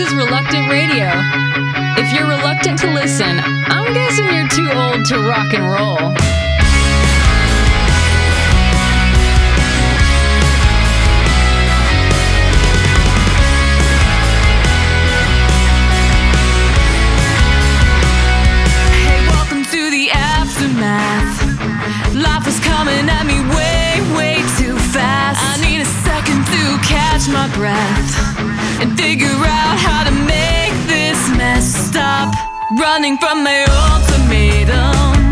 This is Reluctant Radio. If you're reluctant to listen, I'm guessing you're too old to rock and roll. Hey, welcome to the aftermath. Life coming at me way, way too fast. I need a second to catch my breath and figure out how to make this mess stop running from my ultimatum.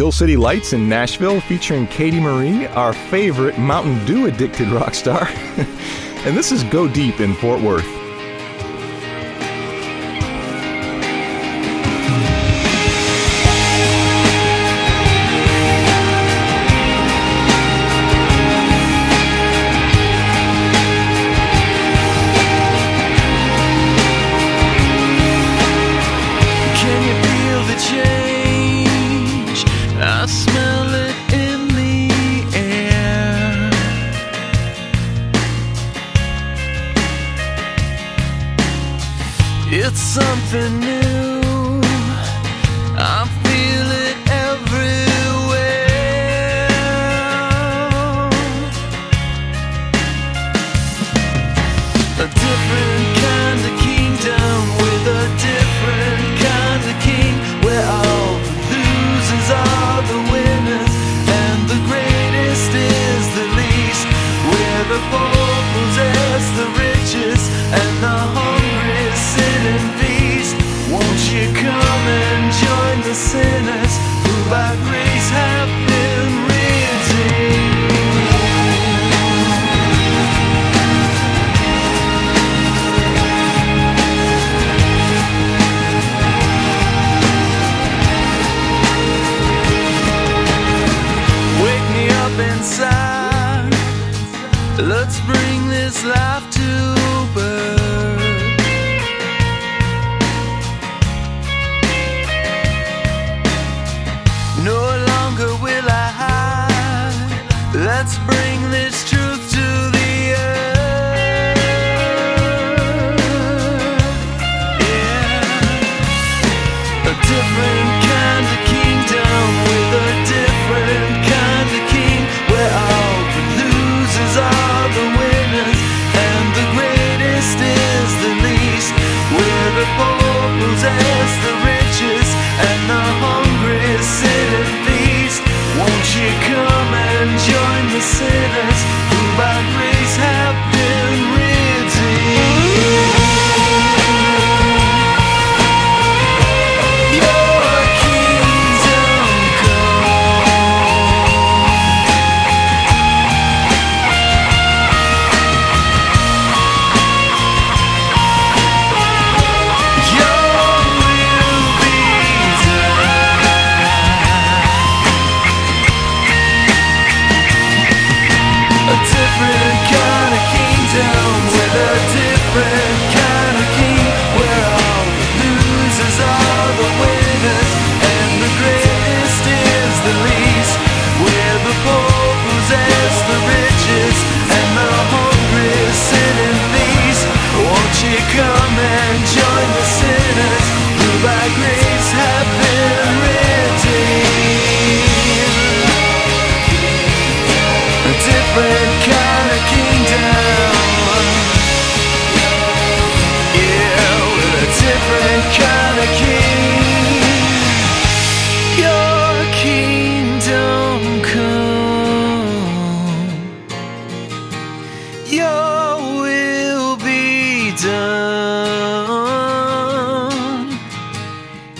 Hill City Lights in Nashville featuring Katie Marie, our favorite Mountain Dew addicted rock star. and this is Go Deep in Fort Worth. longer will I hide. Let's bring this kingdom,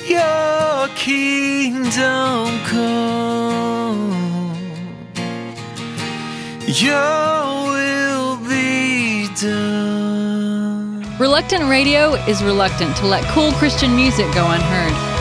your kingdom come, your will be done. Reluctant Radio is reluctant to let cool Christian music go unheard.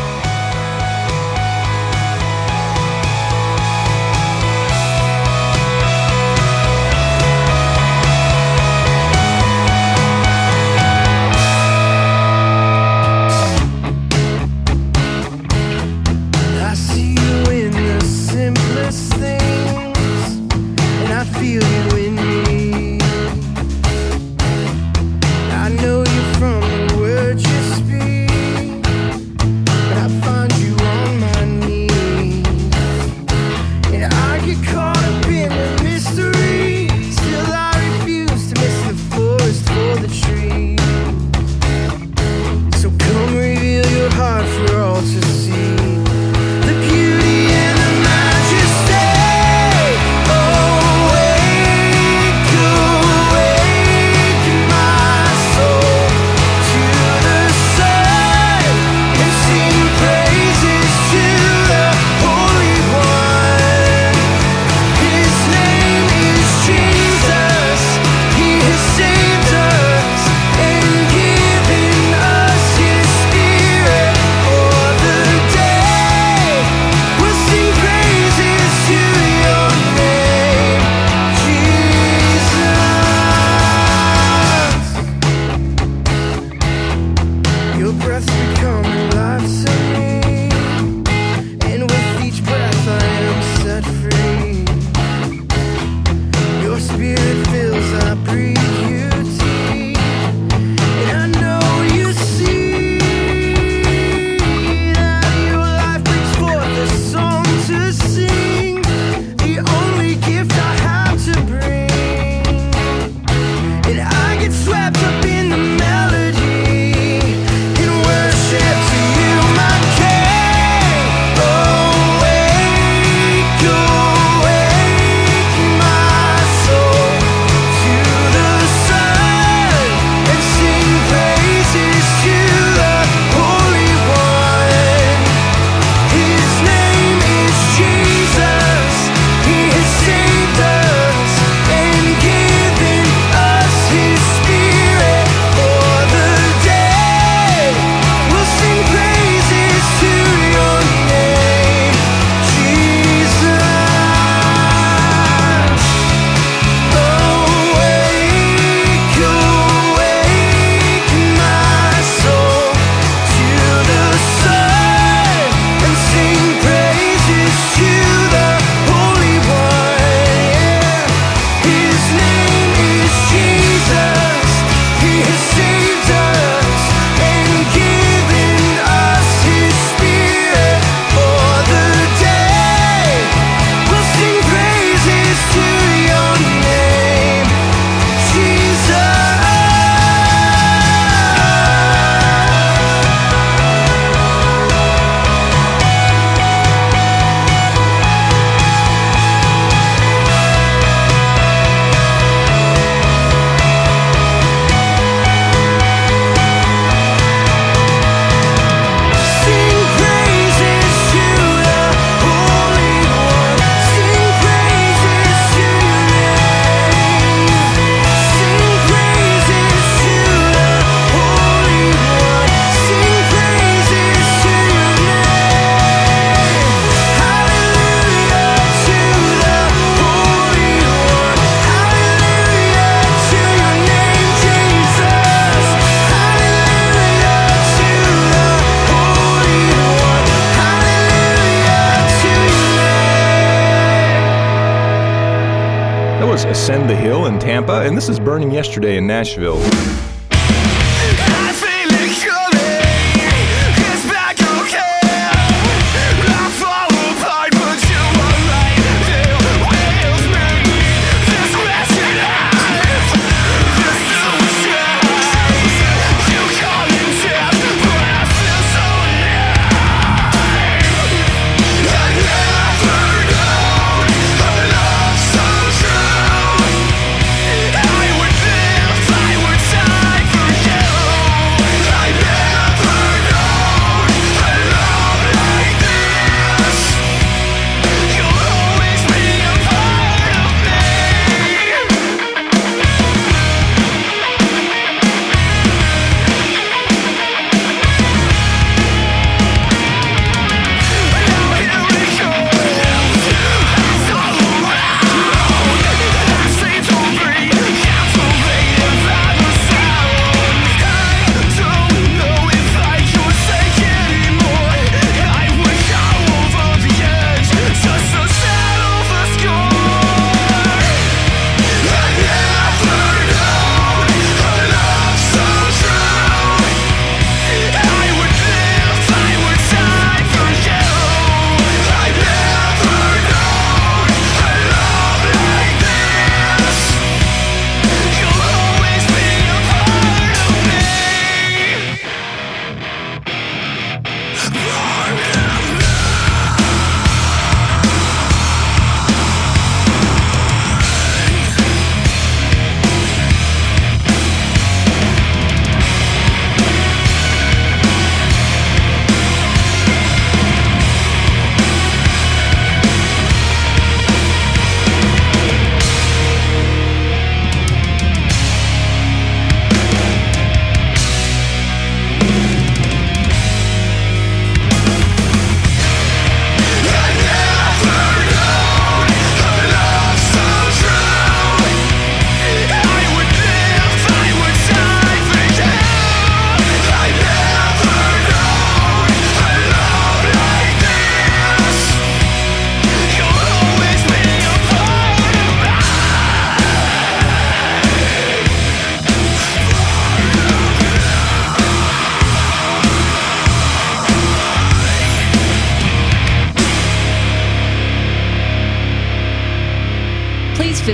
Tampa, and this is Burning Yesterday in Nashville.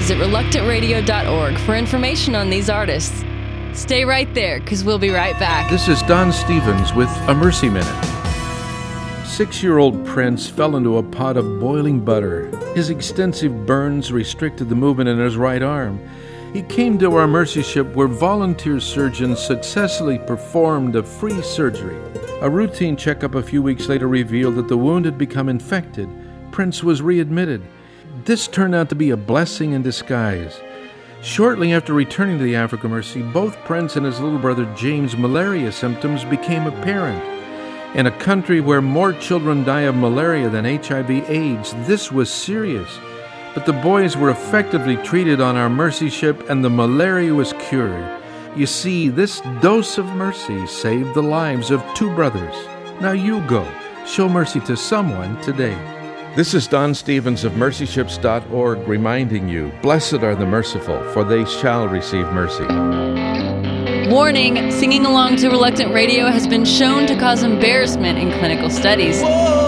Visit reluctantradio.org for information on these artists. Stay right there, because we'll be right back. This is Don Stephens with a Mercy Minute. Six year old Prince fell into a pot of boiling butter. His extensive burns restricted the movement in his right arm. He came to our mercy ship where volunteer surgeons successfully performed a free surgery. A routine checkup a few weeks later revealed that the wound had become infected. Prince was readmitted. This turned out to be a blessing in disguise. Shortly after returning to the Africa Mercy, both Prince and his little brother James' malaria symptoms became apparent. In a country where more children die of malaria than HIV/AIDS, this was serious. But the boys were effectively treated on our mercy ship and the malaria was cured. You see, this dose of mercy saved the lives of two brothers. Now you go. Show mercy to someone today. This is Don Stephens of mercyships.org reminding you Blessed are the merciful, for they shall receive mercy. Warning singing along to Reluctant Radio has been shown to cause embarrassment in clinical studies. And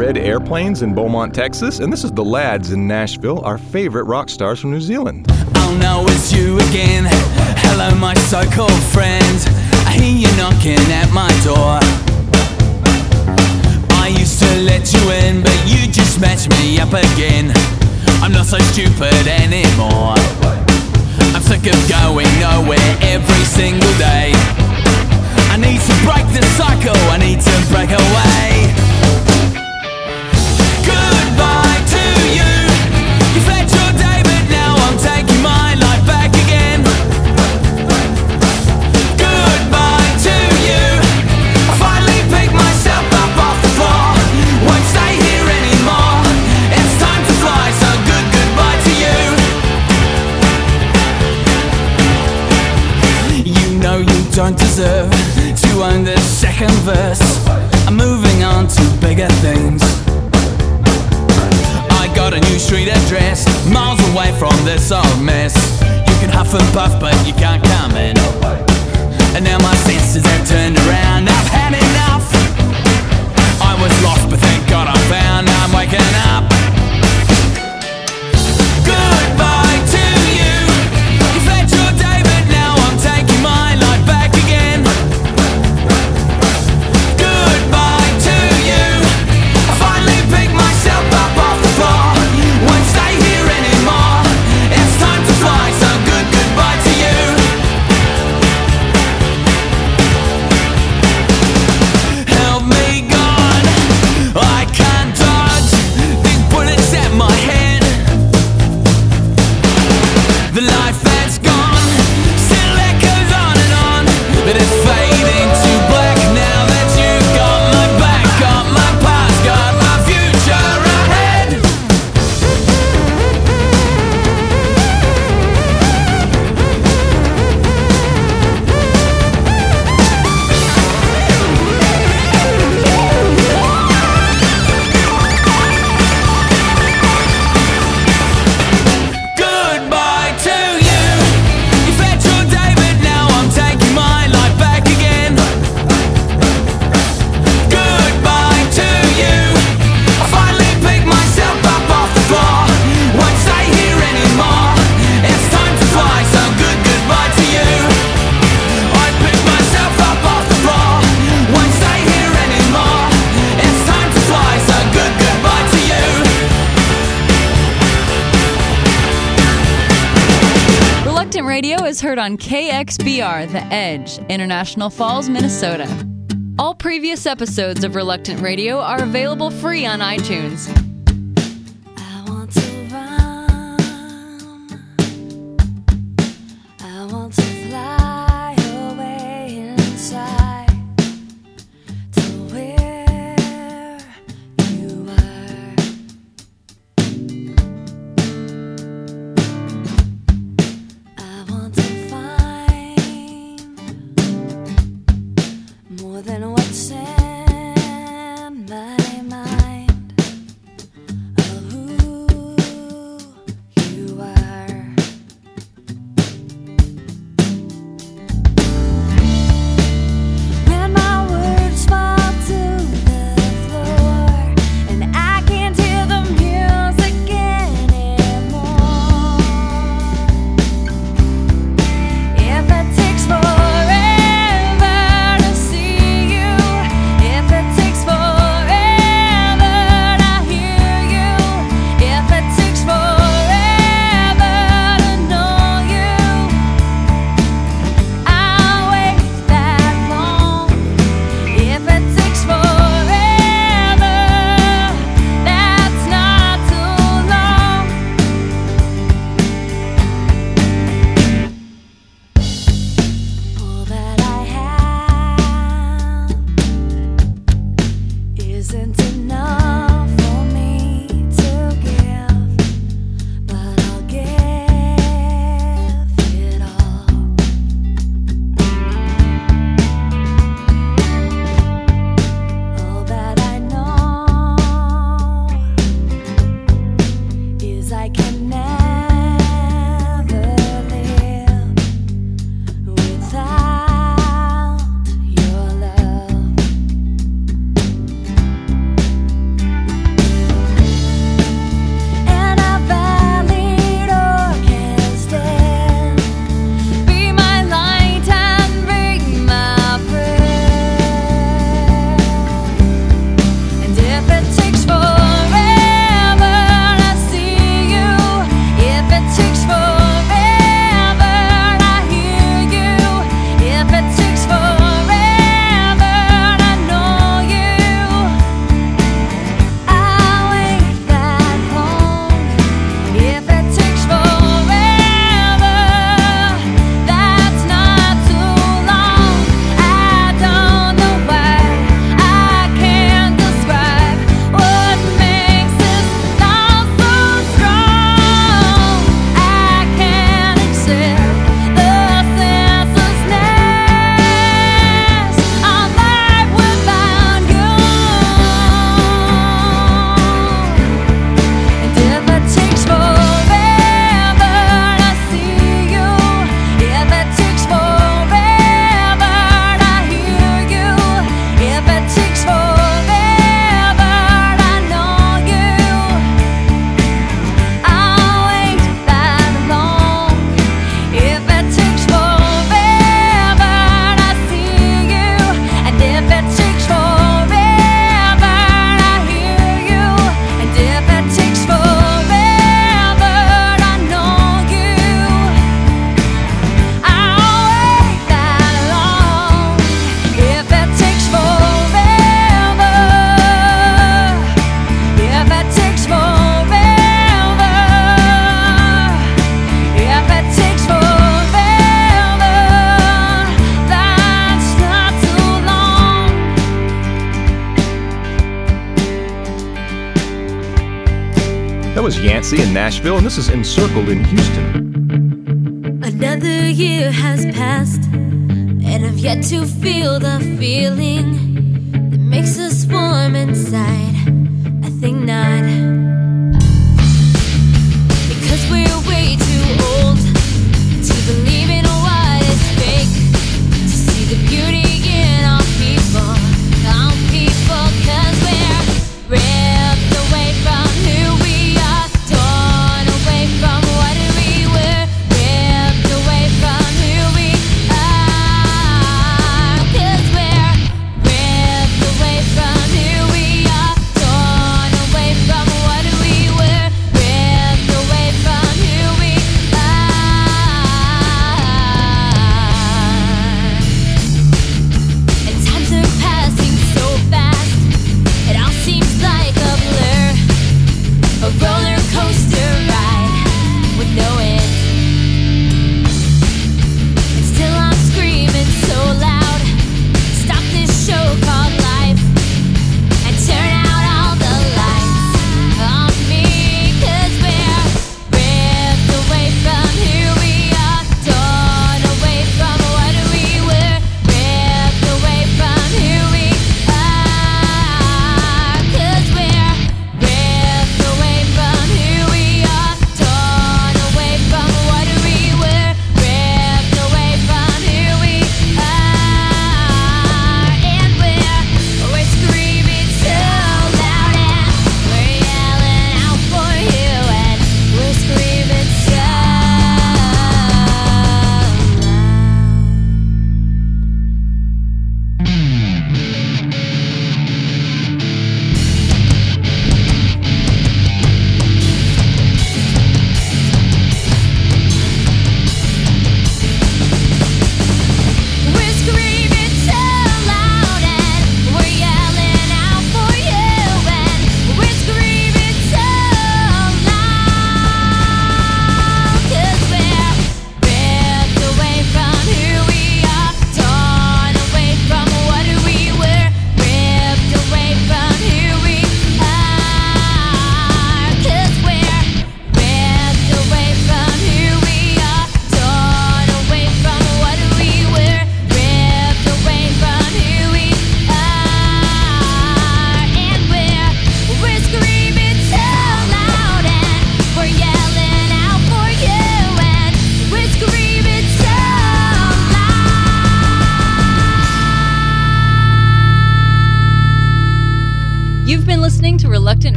Red Airplanes in Beaumont, Texas, and this is The Lads in Nashville, our favorite rock stars from New Zealand. Oh, no, it's you again. Hello, my so called. I hear you knocking at my door. I used to let you in, but you just matched me up again. I'm not so stupid anymore. I'm sick of going nowhere every single day. I need to break the cycle, I need to break away. serve to own this second verse. I'm moving on to bigger things. I got a new street address, miles away from this old mess. You can huff and puff, but you can't come in. And now my senses have turned. heard on KXBR The Edge, International Falls, Minnesota. All previous episodes of Reluctant Radio are available free on iTunes. Nashville, and this is Encircled in Houston. Another year has passed, and I've yet to feel the feeling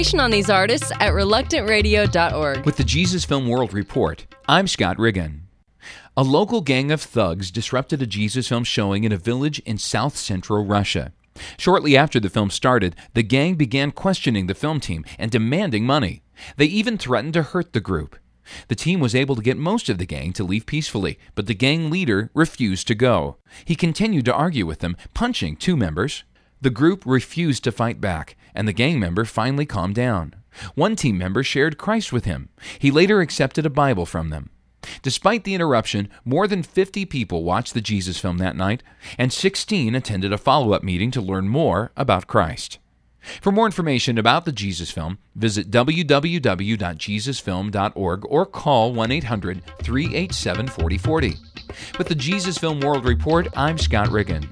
Information on these artists at reluctantradio.org. With the Jesus Film World Report, I'm Scott Riggin. A local gang of thugs disrupted a Jesus film showing in a village in south central Russia. Shortly after the film started, the gang began questioning the film team and demanding money. They even threatened to hurt the group. The team was able to get most of the gang to leave peacefully, but the gang leader refused to go. He continued to argue with them, punching two members. The group refused to fight back, and the gang member finally calmed down. One team member shared Christ with him. He later accepted a Bible from them. Despite the interruption, more than 50 people watched the Jesus film that night, and 16 attended a follow up meeting to learn more about Christ. For more information about the Jesus film, visit www.jesusfilm.org or call 1 800 387 4040. With the Jesus Film World Report, I'm Scott Riggin.